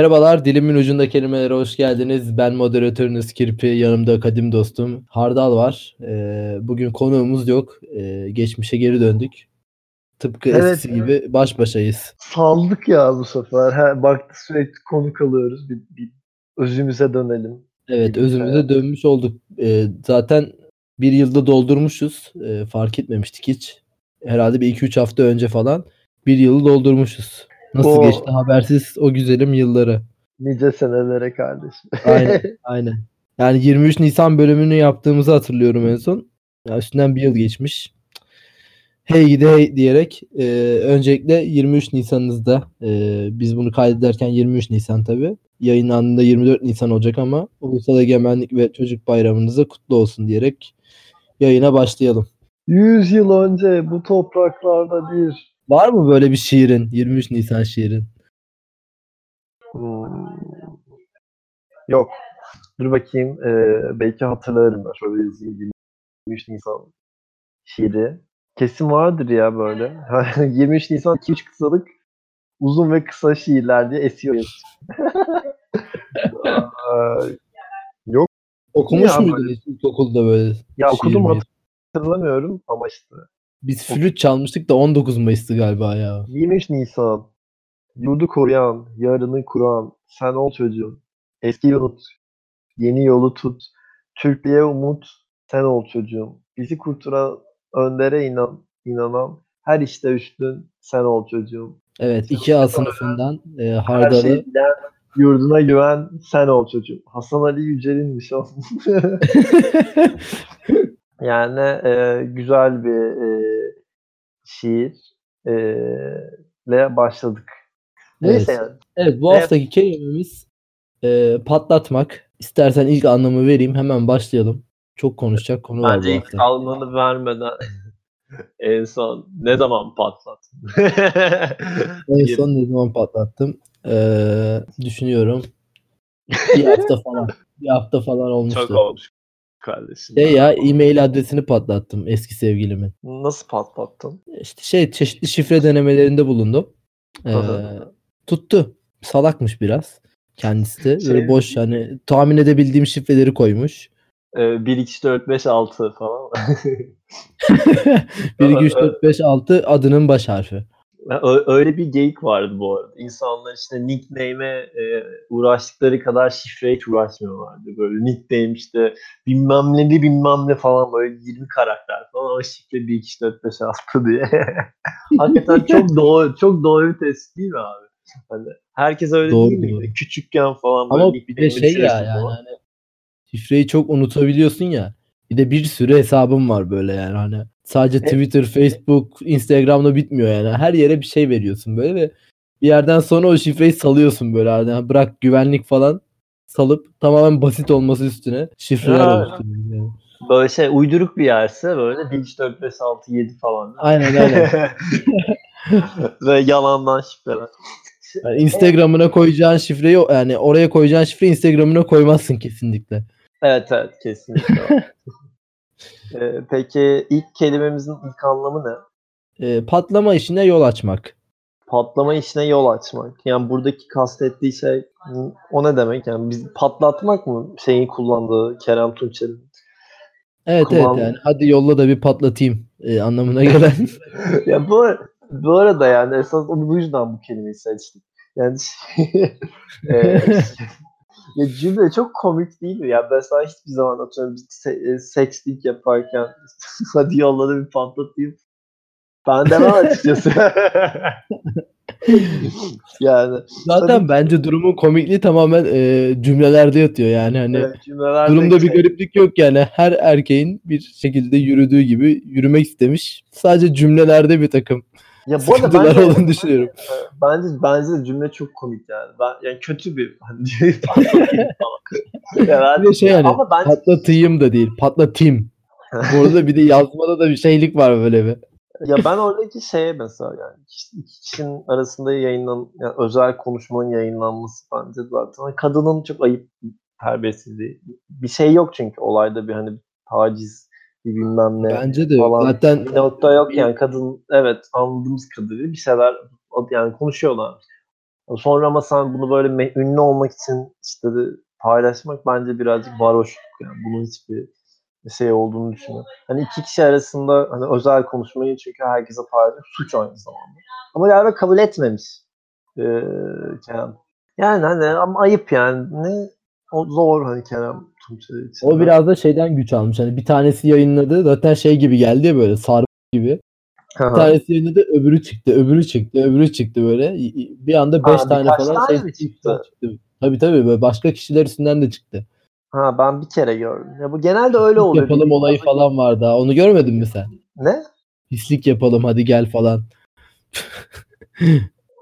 Merhabalar, dilimin ucunda kelimelere hoş geldiniz. Ben moderatörünüz Kirpi, yanımda kadim dostum Hardal var. Ee, bugün konuğumuz yok. Ee, geçmişe geri döndük. Tıpkı Evet. eskisi gibi baş başayız. Saldık ya bu sefer. Ha, baktık sürekli konuk alıyoruz. Bir, bir özümüze dönelim. Evet, özümüze dönmüş olduk. Ee, zaten bir yılda doldurmuşuz. Ee, fark etmemiştik hiç. Herhalde bir iki üç hafta önce falan bir yılı doldurmuşuz. Nasıl O- geçti habersiz o güzelim yılları. Nice senelere kardeşim. Aynen, aynen. Yani 23 Nisan bölümünü yaptığımızı hatırlıyorum en son. Ya üstünden bir yıl geçmiş. Hey gidi hey diyerek e, öncelikle 23 Nisan'ınızda e, biz bunu kaydederken 23 Nisan tabi. Yayınlandığında 24 Nisan olacak ama Ulusal Egemenlik ve Çocuk Bayramınıza kutlu olsun diyerek yayına başlayalım. 100 yıl önce bu topraklarda bir Var mı böyle bir şiirin? 23 Nisan şiirin. Hmm, Yok. Dur bakayım. Ee, belki hatırlarım ben. Şöyle yazayım. 23 Nisan şiiri. Kesin vardır ya böyle. 23 Nisan 2-3 kısalık uzun ve kısa şiirler diye esiyor. Aa, Okumuş muydun ilkokulda böyle? ya şiir okudum hatırlamıyorum ama işte. Biz flüt çalmıştık da 19 Mayıs'tı galiba ya. 23 Nisan. Yurdu koruyan, yarını kuran, sen ol çocuğum. Eski unut, yeni yolu tut. Türklüğe umut, sen ol çocuğum. Bizi kurtaran, öndere inan, inanan, her işte üstün, sen ol çocuğum. Evet, iki A sınıfından e, Her Hardalı. şey bilen, yurduna güven, sen ol çocuğum. Hasan Ali Yücel'inmiş o. yani e, güzel bir e, şiir e, ile başladık. Neyse Evet. Evet, bu Evet. haftaki kelimemiz e, patlatmak. İstersen ilk anlamı vereyim, hemen başlayalım. Çok konuşacak konu var bu Bence ilk hafta. almanı vermeden en son ne zaman patlattın? En son ne zaman patlattım? E, düşünüyorum. Bir hafta falan. Bir hafta falan olmuştu. Çok olmuş kardeşim. Şey ya, e-mail adresini patlattım eski sevgilimin. Nasıl patlattın? İşte şey çeşitli şifre denemelerinde bulundum. Ee, tuttu. Salakmış biraz kendisi de. Böyle Şey- boş hani tahmin edebildiğim şifreleri koymuş. Ee, 1, 2, 4, 5, 6 falan. 1 2 3 4 5 6 adının baş harfi. Öyle bir geyik vardı bu arada. İnsanlar işte nickname'e e, uğraştıkları kadar şifreye hiç uğraşmıyorlardı. Böyle nickname işte bilmem ne de bilmem ne falan böyle 20 karakter falan ama şifre 1, 2, 3, 4, 5, 6 diye. Hakikaten çok doğru, çok doğru bir tespit değil mi abi? Hani herkes öyle Doğru, değil miydi? Küçükken falan böyle Ama bir şey ya yani hani şifreyi çok unutabiliyorsun ya. Bir de bir sürü hesabım var böyle yani hani sadece Evet. Twitter, Facebook, Instagram'da bitmiyor yani. Her yere bir şey veriyorsun böyle ve bir yerden sonra o şifreyi salıyorsun böyle hani bırak güvenlik falan salıp tamamen basit olması üstüne şifreler oluşturuyorsun yani. Böyle şey uyduruk bir yerse böyle 1, 2, 4, 5, 6, 7 falan. Aynen aynen. Ve yalandan şifreler. Yani Instagram'ına koyacağın şifreyi yani oraya koyacağın şifreyi Instagram'ına koymazsın kesinlikle. Evet evet kesinlikle. Ee, peki ilk kelimemizin ilk anlamı ne? Ee, patlama işine yol açmak. Patlama işine yol açmak. Yani buradaki kastettiği şey o ne demek? Yani biz patlatmak mı şeyin kullandığı Kerem Tunçer'in? Evet Kulağım- evet yani hadi yolla da bir patlatayım e, anlamına gelen. ya bu, bu arada yani esas onu bu yüzden bu kelimeyi seçtik. Yani e, ya cümle çok komik değil mi? Ya mesela hiçbir zaman atıyorum se- e, sexting yaparken hadi yolla da bir patlatayım. Ben demem açıkçası. yani Zaten ki. bence durumun komikliği tamamen e, cümlelerde yatıyor yani hani evet, durumda bir şey- gariplik yok yani her erkeğin bir şekilde yürüdüğü gibi yürümek istemiş. Sadece cümlelerde bir takım Ya bu arada sıkıntılar bence, olduğunu düşünüyorum. bence, bence de cümle çok komik yani. Ben, yani kötü bir hani. Yani, Bir de şey yani ama bence patlatayım da değil patlatayım. Bu arada bir de yazmada da bir şeylik var böyle bir. ya ben oradaki şeye mesela yani iki- kişinin arasında yayınlan yani özel konuşmanın yayınlanması bence zaten kadının çok ayıp terbiyesizliği. Bir şey yok çünkü olayda bir hani taciz bir bilmem ne Bence de falan. zaten bir nokta yok yani kadın evet anladığımız kadarıyla bir şeyler yani konuşuyorlar. Sonra ama sen bunu böyle ünlü olmak için işte paylaşmak bence birazcık varoşluk yani. Bunun hiçbir şey olduğunu düşünüyorum. Hani iki kişi arasında hani özel konuşmayı çünkü herkese paylaşmak suç aynı zamanda. Ama galiba kabul etmemiş. Ee, Kerem. Yani hani ama ayıp yani. Ne o zor hani Kerem Tunçer için. O biraz da şeyden güç almış. Hani bir tanesi yayınladı. Zaten şey gibi geldi ya böyle sarı gibi. Hı. Bir tanesi yayınladı öbürü çıktı. Öbürü çıktı. Öbürü çıktı böyle. Bir anda 5 Ha, tane falan tane şey mi çıktı? Tabii tabii böyle başka kişiler üstünden de çıktı. Ha ben bir kere gördüm. Ya bu genelde öyle oluyor. yapalım olayı falan var daha. Onu görmedin mi sen? Ne? Pislik yapalım hadi gel falan.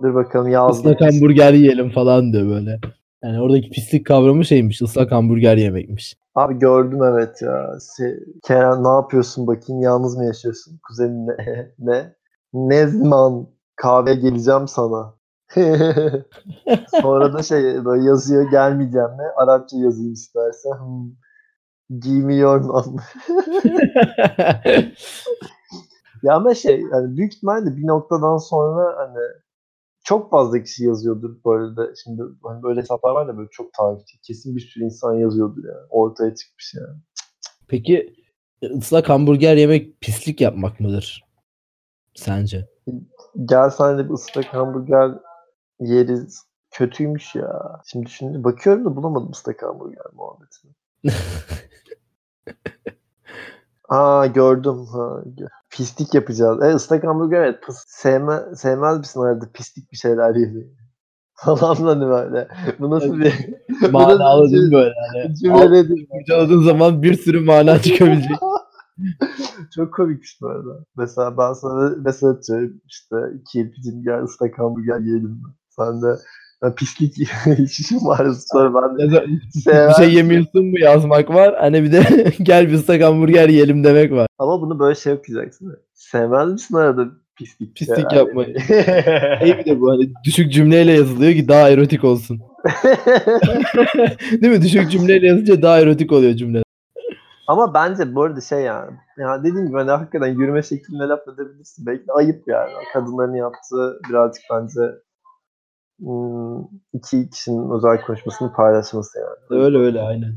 Dur bakalım yazdım. Islak hamburger yiyelim falan diyor böyle. Yani oradaki pislik kavramı şeymiş. ıslak hamburger yemekmiş. Abi gördüm evet ya. Se- Kerem ne yapıyorsun bakayım yalnız mı yaşıyorsun? Kuzenin ne? ne? Zaman kahve geleceğim sana? Sonra da şey böyle yazıyor gelmeyeceğim mi? Arapça yazayım istersen. Hmm. Your number. Ya ama şey yani büyük ihtimalle bir noktadan sonra hani çok fazla kişi yazıyordur böyle de. Şimdi hani böyle hesaplar var da böyle çok takipçi. Kesin bir sürü insan yazıyordur yani. Ortaya çıkmış yani. Peki ıslak hamburger yemek pislik yapmak mıdır? Sence? Gel sen de bir ıslak hamburger yeriz. Kötüymüş ya. Şimdi şimdi bakıyorum da bulamadım ıslak hamburger muhabbetini. Aa gördüm. Ha, pislik yapacağız. E ıslak hamburger evet. Pıs, sevme, sevmez misin arada pislik bir şeyler yemeyi? Falan hani böyle. Bu nasıl bir Manalı değil böyle? Hani, cümle değil. Kurcaladığın zaman bir sürü mana çıkabilecek. Çok komikmiş bu arada. Mesela ben sana mesaj atıyorum. İşte iki elpicim gel ıslak hamburger yiyelim? Sen de pislik işim var. Sonra ben de da bir şey yemiyorsun mu yazmak var. Hani bir de gel bir ıslak hamburger yiyelim demek var. Ama bunu böyle şey mi? Sevmez misin arada pislik? Pislik yapmayı. İyi bir de bu hani düşük cümleyle yazılıyor ki daha erotik olsun. Değil mi? Düşük cümleyle yazınca daha erotik oluyor cümle. Ama bence bu arada şey yani. Ya dediğim gibi hani hakikaten yürüme şekline laf edebilirsin. Belki ayıp yani. Kadınların yaptığı birazcık bence iki kişinin özel konuşmasını paylaşması yani. Öyle öyle aynen.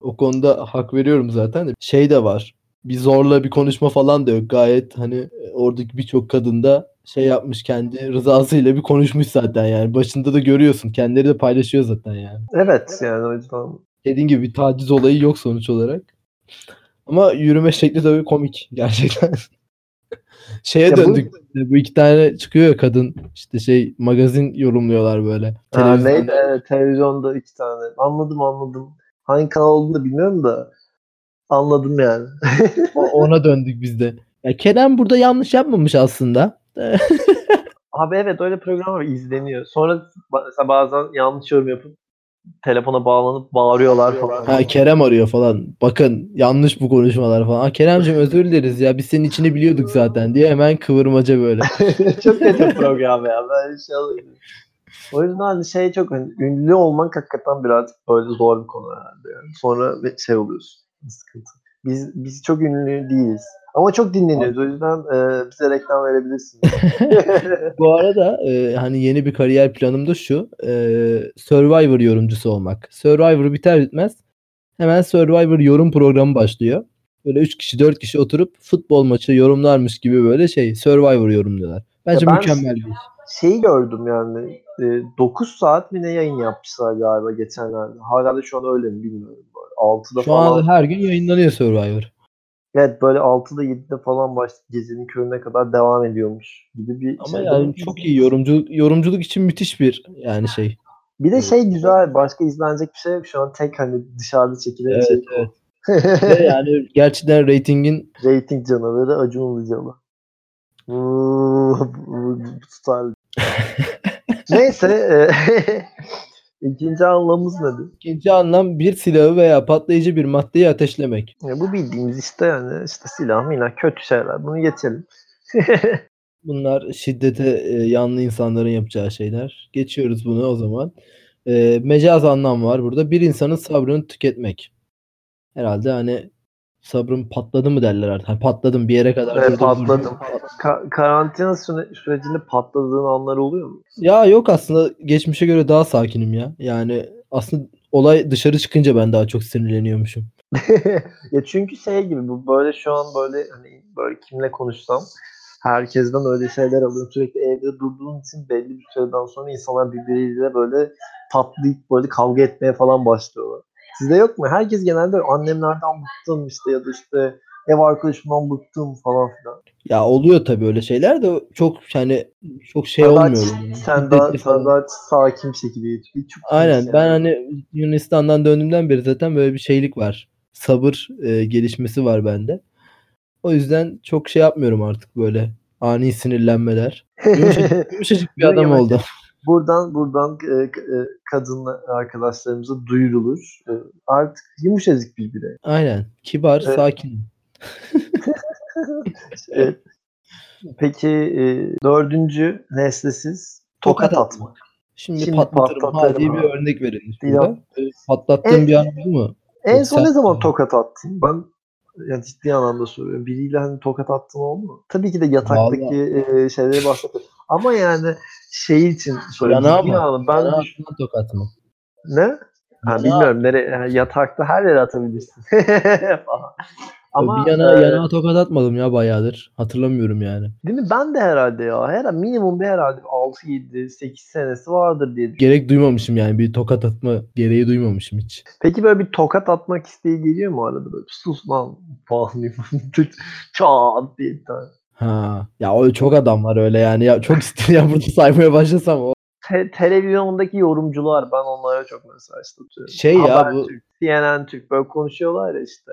O konuda hak veriyorum zaten. Şey de var. Bir zorla bir konuşma falan da yok. Gayet hani e, oradaki birçok kadın da şey yapmış kendi rızasıyla bir konuşmuş zaten yani. Başında da görüyorsun. Kendileri de paylaşıyor zaten yani. Evet yani o yüzden. Dediğin gibi bir taciz olayı yok sonuç olarak. Ama yürüme şekli tabii komik gerçekten. Şeye Ya bu- döndük. Bu iki tane çıkıyor ya kadın işte şey magazin yorumluyorlar böyle. Ha, Televizyonda. neydi? Evet, televizyonda iki tane. Anladım anladım. Hangi kanal olduğunu da bilmiyorum da anladım yani. Ona döndük biz de. Ya Kerem burada yanlış yapmamış aslında. Abi evet öyle programlar izleniyor. Sonra mesela bazen yanlış yorum yapıp telefona bağlanıp bağırıyorlar falan. Ha Kerem arıyor falan. Bakın yanlış bu konuşmalar falan. Ha Keremciğim özür dileriz ya biz senin içini biliyorduk zaten diye hemen kıvırmaca böyle. çok kötü program ya. Ben şey alıyorum. O yüzden hani şey çok hani ünlü olmak hakikaten birazcık böyle zor bir konu herhalde. Yani. Sonra şey oluyorsun. Sıkıntı. Biz biz çok ünlü değiliz. Ama çok dinleniyoruz. O yüzden e, bize reklam verebilirsin. Bu arada e, hani yeni bir kariyer planım da şu. e, Survivor yorumcusu olmak. Survivor biter bitmez hemen Survivor yorum programı başlıyor. Böyle 3 kişi 4 kişi oturup futbol maçı yorumlarmış gibi böyle şey Survivor yorumluyorlar. Bence Ya ben- mükemmel bir iş. Şeyi gördüm yani. E, 9 saat mi ne yayın yapmışlar galiba geçenlerde. Hala da şu an öyle mi bilmiyorum. Böyle 6'da Şu falan. an her gün yayınlanıyor Survivor. Evet böyle 6'da 7'de falan başlayıp gecenin körüne kadar devam ediyormuş gibi bir Ama şey. yani çok iyi yorumculuk yorumculuk için müthiş bir yani şey. Bir de şey güzel başka izlenecek bir şey yok. Şu an tek hani dışarıda çekilen Evet, şey. evet. Ve yani gerçekten reytingin Rating canavarı Acun Ilıcalı. Tutarlı. Neyse. e, ikinci anlamımız nedir? ikinci anlam bir silahı veya patlayıcı bir maddeyi ateşlemek. Ya bu bildiğimiz işte yani işte silah milah kötü şeyler. Bunu geçelim. Bunlar şiddete e, yanlı insanların yapacağı şeyler. Geçiyoruz bunu o zaman. E, mecaz anlam var burada. Bir insanın sabrını tüketmek. Herhalde hani sabrım patladı mı derler artık. Hani patladım bir yere kadar. Evet, patladım. Ka- karantina süre- sürecinde patladığın anlar oluyor mu? Ya yok aslında geçmişe göre daha sakinim ya. Yani aslında olay dışarı çıkınca ben daha çok sinirleniyormuşum. ya çünkü şey gibi bu böyle şu an böyle hani böyle kimle konuşsam herkesten öyle şeyler alıyorum. Sürekli evde durduğun için belli bir süreden sonra insanlar birbiriyle böyle patlayıp böyle kavga etmeye falan başlıyorlar. Sizde yok mu? Herkes genelde annemlerden bıktım işte ya da işte ev arkadaşımdan bıktım falan filan. Ya oluyor tabii öyle şeyler de çok yani çok şey Sen daha- olmuyor. yani. Sen daha, sen daha sakin bir şekilde. Çok Aynen ben hani Yunanistan'dan döndüğümden beri zaten böyle bir şeylik var. Sabır e, gelişmesi var bende. O yüzden çok şey yapmıyorum artık böyle ani sinirlenmeler. Yumuşacık, yumuşacık bir adam oldu. Buradan buradan e, e, kadın arkadaşlarımıza duyurulur. E, artık yumuşacık bir birey. Aynen. Kibar, Evet. sakin. E, peki e, dördüncü nesnesiz tokat Tokat atmak. Şimdi, Şimdi patlatırım. Ha patlatırım diye bir örnek verelim. Patlattığın En- bir an oldu mu? En son ne zaman tokat attın? Ben yani ciddi anlamda soruyorum. Biriyle hani tokat attın oldu mu? Tabii ki de yataktaki e, şeyleri bahsettim. Ama yani şey için soruyorum. Ciddi mı? anlamda. Ben Bana düş- atma tokat mı? ne? Ha, bilmiyorum yani yatakta her yere atabilirsin. Ama bir yana e, yana tokat atmadım ya bayağıdır. Hatırlamıyorum yani. Değil mi? Ben de herhalde ya. Her minimum bir herhalde 6 7 8 senesi vardır diye. Gerek duymamışım yani bir tokat atma gereği duymamışım hiç. Peki böyle bir tokat atmak isteği geliyor mu arada böyle sus lan falan diye. Çat diye bir tane. Ha. Ya o çok adam var öyle yani. Ya çok istedim ya burada saymaya başlasam o. Te- televizyondaki yorumcular ben onlara çok mesela işte atıyorum. Şey ya bu Habertürk, CNN Türk böyle konuşuyorlar ya işte.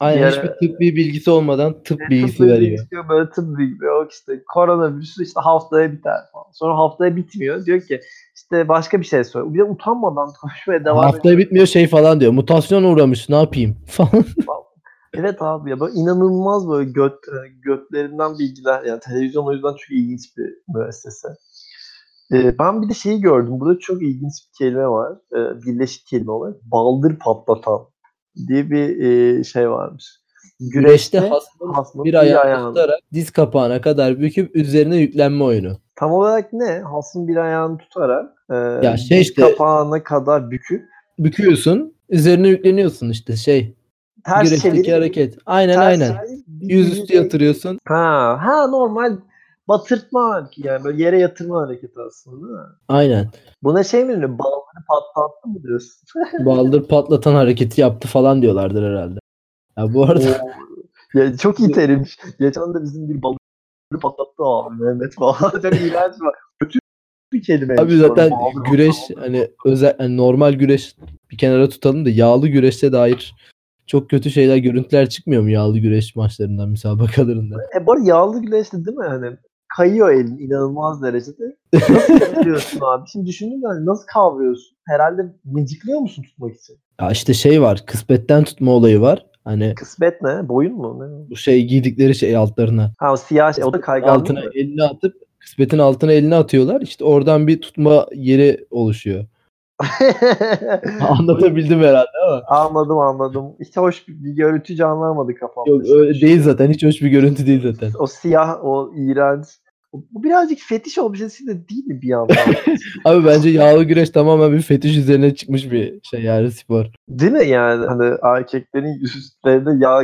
aynen ara- hiçbir tıbbi bilgisi olmadan tıp E, bilgisi bilgisi veriyor. istiyor, Böyle tıp bilgisi yok işte koronavirüs işte haftaya biter falan. Sonra haftaya bitmiyor. Diyor ki işte başka bir şey söyle. Bir de utanmadan konuşmaya devam ediyor. Haftaya bitmiyor şey falan diyor. Mutasyon uğramış ne yapayım falan. Evet abi ya böyle inanılmaz böyle göt, e, götlerinden bilgiler yani televizyon o yüzden çok ilginç bir müessese. Ee, ben bir de şeyi gördüm. Burada çok ilginç bir kelime var. Ee, birleşik kelime olarak. Baldır patlatan diye bir e, şey varmış. Güreşte hasmın hasmın bir bir ayağını ayağını- tutarak diz kapağına kadar büküp üzerine yüklenme oyunu. Tam olarak ne? Hasmın bir ayağını tutarak e, Ya şey diz işte- kapağına kadar büküp Büküyorsun üzerine yükleniyorsun işte şey. Ters güreşteki çevirip hareket. Aynen ters aynen. Yüzüstü yatırıyorsun. Ha, ha normal batırtma hareketi yani böyle yere yatırma hareketi aslında değil mi? Aynen. Buna şey mi deniyor? Balları patlattı mı diyorsun? Baldır patlatan hareketi yaptı falan diyorlardır herhalde. Ya bu arada ya çok iyi terimmiş. Geçen de bizim bir balları patlattı abi Mehmet falan. çok iğrenç var. Kötü bir kelime. Abi zaten güreş hani özel hani normal güreş bir kenara tutalım da yağlı güreşte dair çok kötü şeyler görüntüler çıkmıyor mu yağlı güreş maçlarından müsabakalarında? E bu arada yağlı güreşte değil mi? Hani kayıyor elin inanılmaz derecede. Nasıl yapıyorsun abi? Şimdi düşündüm yani nasıl kavruyorsun? Herhalde mıcıklıyor musun tutmak için? Ya işte şey var kısmetten tutma olayı var. Hani Kısmet ne? Boyun mu? Ne? bu şey giydikleri şey altlarına. Ha o siyah şey. O da kayganlı altına mı? elini atıp kısmetin altına elini atıyorlar. İşte oradan bir tutma yeri oluşuyor. Anlatabildim herhalde ama. anladım anladım. Hiç hoş bir, bir görüntü canlanmadı kafamda. Yok öyle değil zaten. Hiç hoş bir görüntü değil zaten. O siyah, o iğrenç. Bu birazcık fetiş objesi de değil mi bir yandan? Abi bence yağlı güreş tamamen bir fetiş üzerine çıkmış bir şey yani spor. değil mi yani? Hani erkeklerin üstlerine yağ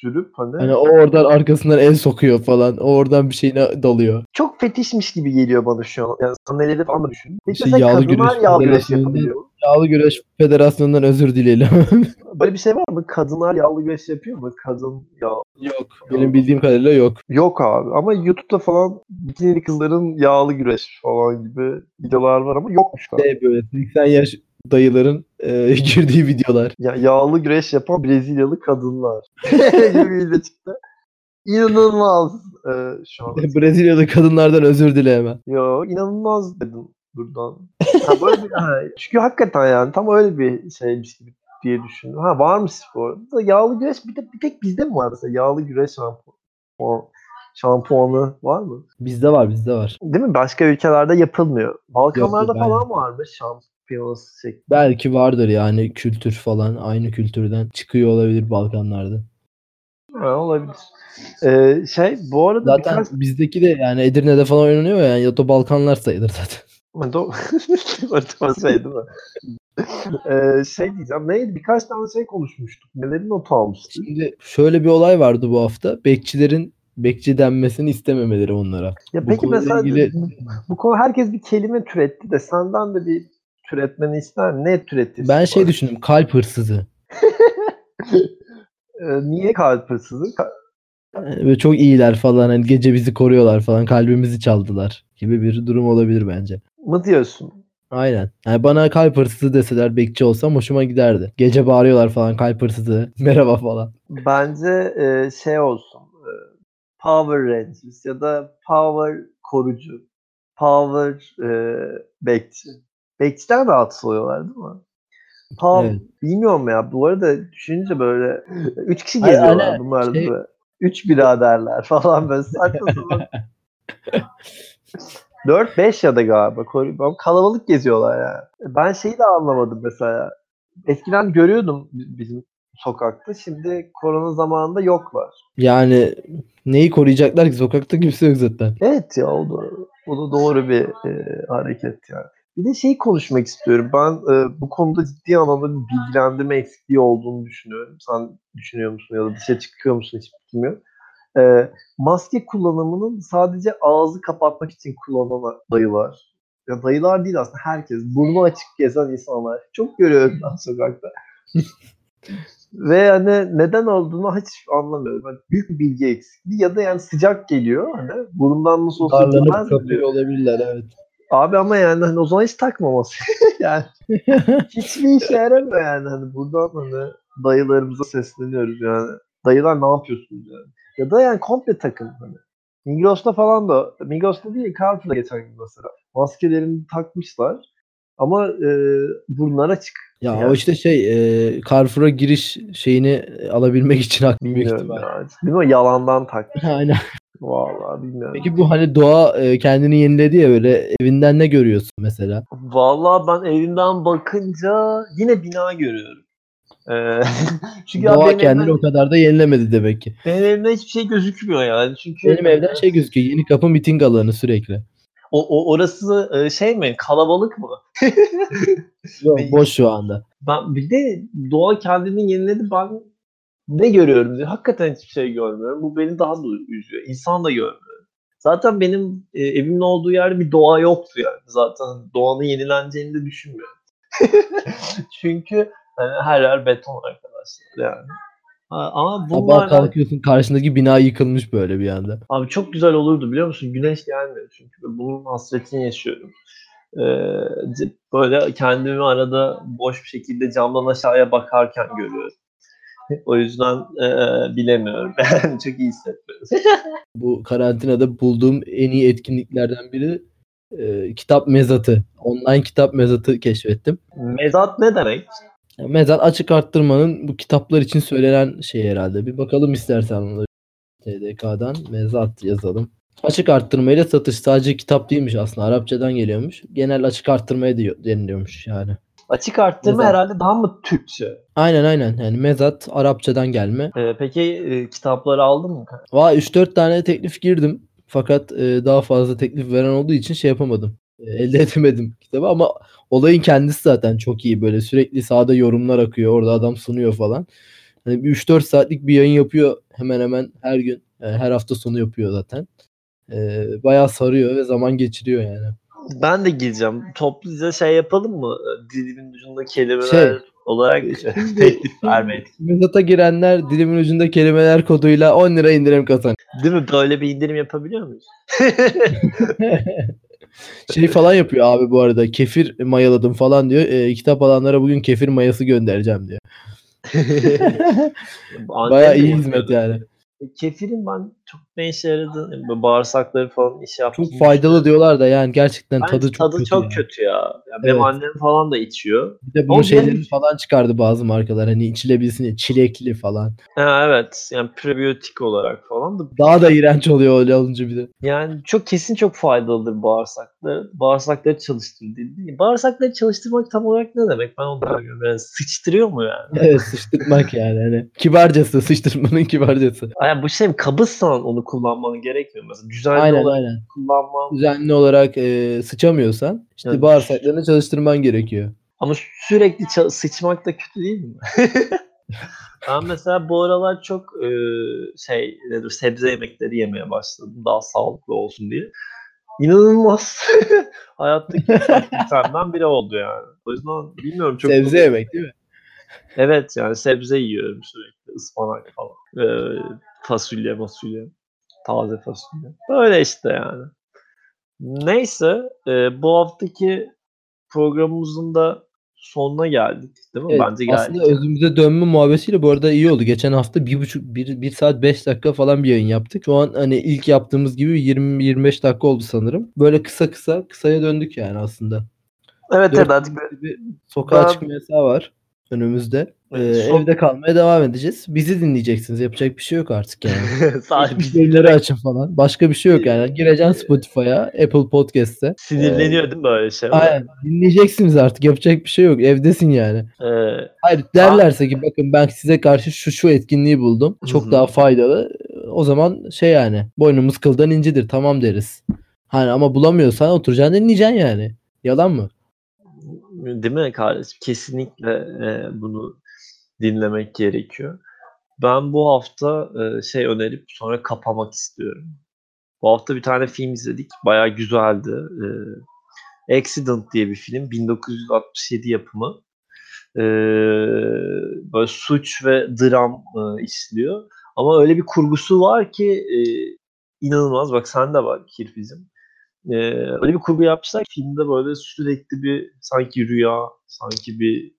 sürüp hani Hani o oradan arkasından el sokuyor falan. O oradan bir şeyine dalıyor. çok fetişmiş gibi geliyor bana şu an. Yani sahneleri falan da düşün. Peki İşte mesela yağlı güreş yağlı güreş yapabiliyor. Yağlı güreş federasyonundan özür dileyelim. Böyle bir şey var mı? Kadınlar yağlı güreş yapıyor mu? Kadın ya yok. Benim bildiğim kadarıyla yok. Yok abi ama YouTube'da falan bikinili kızların yağlı güreş falan gibi videolar var ama yokmuş abi. Şey böyle 80 yaş dayıların e, girdiği videolar. Ya yağlı güreş yapan Brezilyalı kadınlar gibi video çıktı. İnanılmaz e, şu an. Brezilyalı kadınlardan özür dile hemen. Yo inanılmaz dedim buradan. Ha, böyle bir, ha, çünkü hakikaten yani tam öyle bir şeymiş gibi diye düşündüm. Ha var mı spor? Yağlı güreş bir, de, bir tek bizde mi var mesela yağlı güreş şampuan, şampuanı var mı? Bizde var bizde var. Değil mi? Başka ülkelerde yapılmıyor. Balkanlarda Yok, falan varmış şampiyonası şeklinde. Belki vardır yani kültür falan aynı kültürden çıkıyor olabilir Balkanlarda. Ha, olabilir. Ee, şey bu arada Zaten birkaç... bizdeki de yani Edirne'de falan oynanıyor ya. Yani Yato Balkanlar sayılır zaten. Değil mi? Ee, şey diyeceğim. Neydi? Birkaç tane şey konuşmuştuk. Neleri not almıştık? Şimdi şöyle bir olay vardı bu hafta. Bekçilerin bekçi denmesini istememeleri onlara. Ya Bu peki mesela ilgili- bu konu herkes bir kelime türetti de senden de bir türetmeni ister? Ne türetirsin? Ben şey düşündüm. Kalp hırsızı. Ee, niye kalp hırsızı? Yani Böyle çok iyiler falan. Hani gece bizi koruyorlar falan. Kalbimizi çaldılar gibi bir durum olabilir bence. mı diyorsun? Aynen. Yani bana kalp hırsızı deseler bekçi olsam hoşuma giderdi. Gece bağırıyorlar falan kalp hırsızı. Merhaba falan. Bence e, şey olsun. e, Power Rangers ya da Power korucu. Power e, bekçi. Bekçiden rahatsız oluyorlar değil mi? Power, Evet. Bilmiyorum ya. Bu arada düşününce böyle üç kişi geziyorlar aynen, bunlar şey-? Üç biraderler falan böyle saçma sapan. 4-5 ya da galiba. Kalabalık geziyorlar yani. Ben şeyi de anlamadım mesela. Eskiden görüyordum bi- bizim sokakta. Şimdi korona zamanında yoklar. Yani neyi koruyacaklar ki? Sokakta kimse yok zaten. Evet ya o da, o da doğru bir e, hareket yani. Bir de şeyi konuşmak istiyorum. Ben e, bu konuda ciddi anlamda bir bilgilendirme eksikliği olduğunu düşünüyorum. Sen düşünüyor musun ya da dışa çıkıyor musun hiç bilmiyorum. E, maske kullanımının sadece ağzı kapatmak için kullanılan dayılar. Ya dayılar değil aslında herkes. Burnu açık gezen insanlar. Çok görüyorum ben sokakta. Ve yani neden olduğunu hiç anlamıyorum. Yani büyük bir bilgi eksikliği ya da yani sıcak geliyor. Hani burundan nasıl olsa Darlanıp kapıyor olabilirler evet. Abi ama yani hani o zaman hiç takmaması. yani hiçbir işe yaramıyor yani. Hani buradan hani dayılarımıza sesleniyoruz yani. Dayılar ne yapıyorsunuz yani? Ya da yani komple takın hani. Migros'ta falan da, Migros'ta değil Carrefour'da geçen gün mesela. Maskelerini takmışlar ama e, burunlar açık. Ya Yani. o işte şey e, Carrefour'a giriş şeyini alabilmek için haklı büyük ihtimal. ya. Değil mi? Yalandan takmış. Aynen. Vallahi bilmiyorum. Peki bu hani doğa e, kendini yeniledi ya böyle evinden ne görüyorsun mesela? Vallahi ben evimden bakınca yine bina görüyorum. Ee, çünkü ya doğa benim, kendini evimden, o kadar da yenilemedi demek ki. benim evimde hiçbir şey gözükmüyor yani. Çünkü Benim evden şey gözüküyor. Yeni kapı miting alanı sürekli. o, o orası e, şey mi? Kalabalık mı? Yok, boş şu anda. Ben bir de doğa kendini yeniledi. Ben ne görüyorum diye. Hakikaten hiçbir şey görmüyorum. Bu beni daha da üzüyor. İnsan da görmüyorum. Zaten benim e, evimin olduğu yerde bir doğa yoktu yani. Zaten doğanın yenileneceğini de düşünmüyorum. Çünkü hani her yer beton arkadaşlar yani. Ha, Ama Sabah bunlardan kalkıyorsun karşındaki bina yıkılmış böyle bir anda. abi çok güzel olurdu biliyor musun? Güneş gelmiyor çünkü. Bunun hasretini yaşıyorum. Ee, böyle kendimi arada boş bir şekilde camdan aşağıya bakarken görüyorum. O yüzden e, bilemiyorum. Ben çok iyi hissetmiyorum. Bu karantinada bulduğum en iyi etkinliklerden biri e, kitap mezatı. Online kitap mezatı keşfettim. Mezat ne demek? Mezat açık arttırmanın bu kitaplar için söylenen şey herhalde. Bir bakalım istersen ona. TDK'dan mezat yazalım. Açık arttırmayla satış sadece kitap değilmiş aslında. Arapçadan geliyormuş. Genel açık arttırmaya deniliyormuş yani. Açık arttırma Mezat. herhalde daha mı Türkçe? Aynen aynen. Yani mezat Arapçadan gelme. Ee, peki e, kitapları aldın mı? Vay 3-4 tane teklif girdim. Fakat e, daha fazla teklif veren olduğu için şey yapamadım. E, elde edemedim kitabı ama olayın kendisi zaten çok iyi. Böyle sürekli sağda yorumlar akıyor. Orada adam sunuyor falan. Hani bir 3-4 saatlik bir yayın yapıyor hemen hemen her gün. Yani her hafta sonu yapıyor zaten. E, bayağı sarıyor ve zaman geçiriyor yani. Ben de gireceğim. Topluca şey yapalım mı? Dilimin ucunda kelimeler Şey, olarak teklif vermek. Mezata girenler dilimin ucunda kelimeler koduyla 10 lira indirim kazanıyor. Değil mi? Böyle bir indirim yapabiliyor muyuz? Şey falan yapıyor abi bu arada. Kefir mayaladım falan diyor. E, kitap alanlara bugün kefir mayası göndereceğim diyor. De iyi hizmet yani. Kefirin ben çok ne işe yaradığını, böyle bağırsakları falan iş yaptığını Çok faydalı diyorlar da yani gerçekten Bence tadı çok tadı kötü. çok yani. kötü ya. Yani Benim Evet. annem falan da içiyor. Bir de bunun şeyleri benim- falan çıkardı bazı markalar hani içilebilsin diye çilekli falan. Ha, evet yani prebiyotik olarak falan da Daha da iğrenç oluyor öyle olunca bir de. yani çok kesin çok faydalıdır bağırsakları. Bağırsakları çalıştırır değil. Bağırsakları çalıştırmak tam olarak ne demek? Ben onu da bilmiyorum. Yani sıçtırıyor mu yani? Evet sıçtırmak yani hani kibarcası sıçtırmanın kibarcası. Yani bu şey kabızsan onu kullanman gerekmiyor. Mesela düzenli Aynen olarak aynen. kullanman. Düzenli olarak e, sıçamıyorsan işte Evet. bağırsaklarını çalıştırman gerekiyor. Ama sürekli ça- sıçmak da kötü değil mi? ben mesela bu aralar çok e, şey nedir sebze yemekleri yemeye başladım daha sağlıklı olsun diye. İnanılmaz. Hayattaki vitaminlerden biri oldu yani. O yüzden bilmiyorum çok Sebze yemek değil mi? Evet yani sebze yiyorum sürekli. ıspanak falan. Ee, fasulye fasulye. Taze fasulye. Böyle işte yani. Neyse e, bu haftaki programımızın da sonuna geldik değil mi? Evet, Bence geldik. aslında özümüze dönme muhabbetiyle bu arada iyi oldu. Geçen hafta bir buçuk, bir, bir saat beş dakika falan bir yayın yaptık. Şu an hani ilk yaptığımız gibi 20-25 dakika oldu sanırım. Böyle kısa kısa kısaya döndük yani aslında. Evet evet artık gün bir sokağa Ben- çıkma yasağı var önümüzde. Evet, Ee, son- Evde kalmaya devam edeceğiz. Bizi dinleyeceksiniz. Yapacak bir şey yok artık yani. sadece açın falan. Başka bir şey yok yani. Gireceksin Spotify'a, Apple Podcast'te. sinirleniyor değil mi böyle şey? Aynen. Dinleyeceksiniz artık. Yapacak bir şey yok. Evdesin yani. Ee, Hayır derlerse ki bakın ben size karşı şu şu etkinliği buldum. Çok Hı hı. daha faydalı. O zaman şey yani boynumuz kıldan incidir tamam deriz. Hani ama bulamıyorsan oturacaksın dinleyeceksin yani. Yalan mı? Değil mi kardeşim? Kesinlikle e, bunu dinlemek gerekiyor. Ben bu hafta e, şey önerip sonra kapamak istiyorum. Bu hafta bir tane film izledik. Bayağı güzeldi. E, Accident diye bir film. 1967 yapımı. E, böyle suç ve dram e, işliyor. Ama öyle bir kurgusu var ki e, inanılmaz. Bak sen de bak Kirpizim. Ee, öyle bir kurgu yapmışlar ki filmde böyle sürekli bir sanki rüya, sanki bir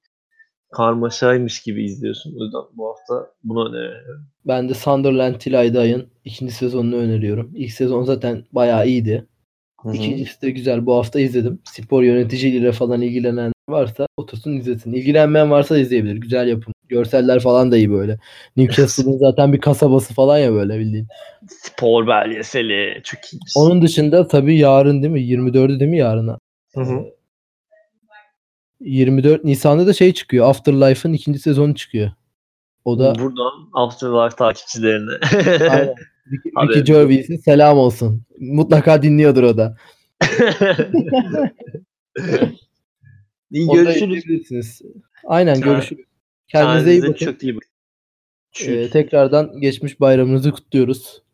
karmaşaymış gibi izliyorsun. O yüzden bu hafta bunu öneriyorum. Ben de Sunderland Till I Die'ın ikinci sezonunu öneriyorum. İlk sezon zaten bayağı iyiydi. İkincisi de güzel. Bu hafta izledim. Spor yöneticiliğiyle falan ilgilenen varsa otursun izlesin. İlgilenmeyen varsa izleyebilir. Güzel yapım. Görseller falan da iyi böyle. Newcastle'ın zaten bir kasabası falan ya böyle bildiğin. Spor belgeseli çok iyiymiş. Onun dışında tabii yarın değil mi? 24'ü değil mi yarına? Hı hı. 24 Nisan'da da şey çıkıyor. Afterlife'ın ikinci sezonu çıkıyor. O da Buradan Afterlife takipçilerine. Aynen. Ricky, Gervais'e selam olsun. Mutlaka dinliyordur o da. İyi görüşürüz. Aynen Kend- Kendinize iyi bakın. Çok iyi bakın. Ee, tekrardan geçmiş bayramınızı kutluyoruz.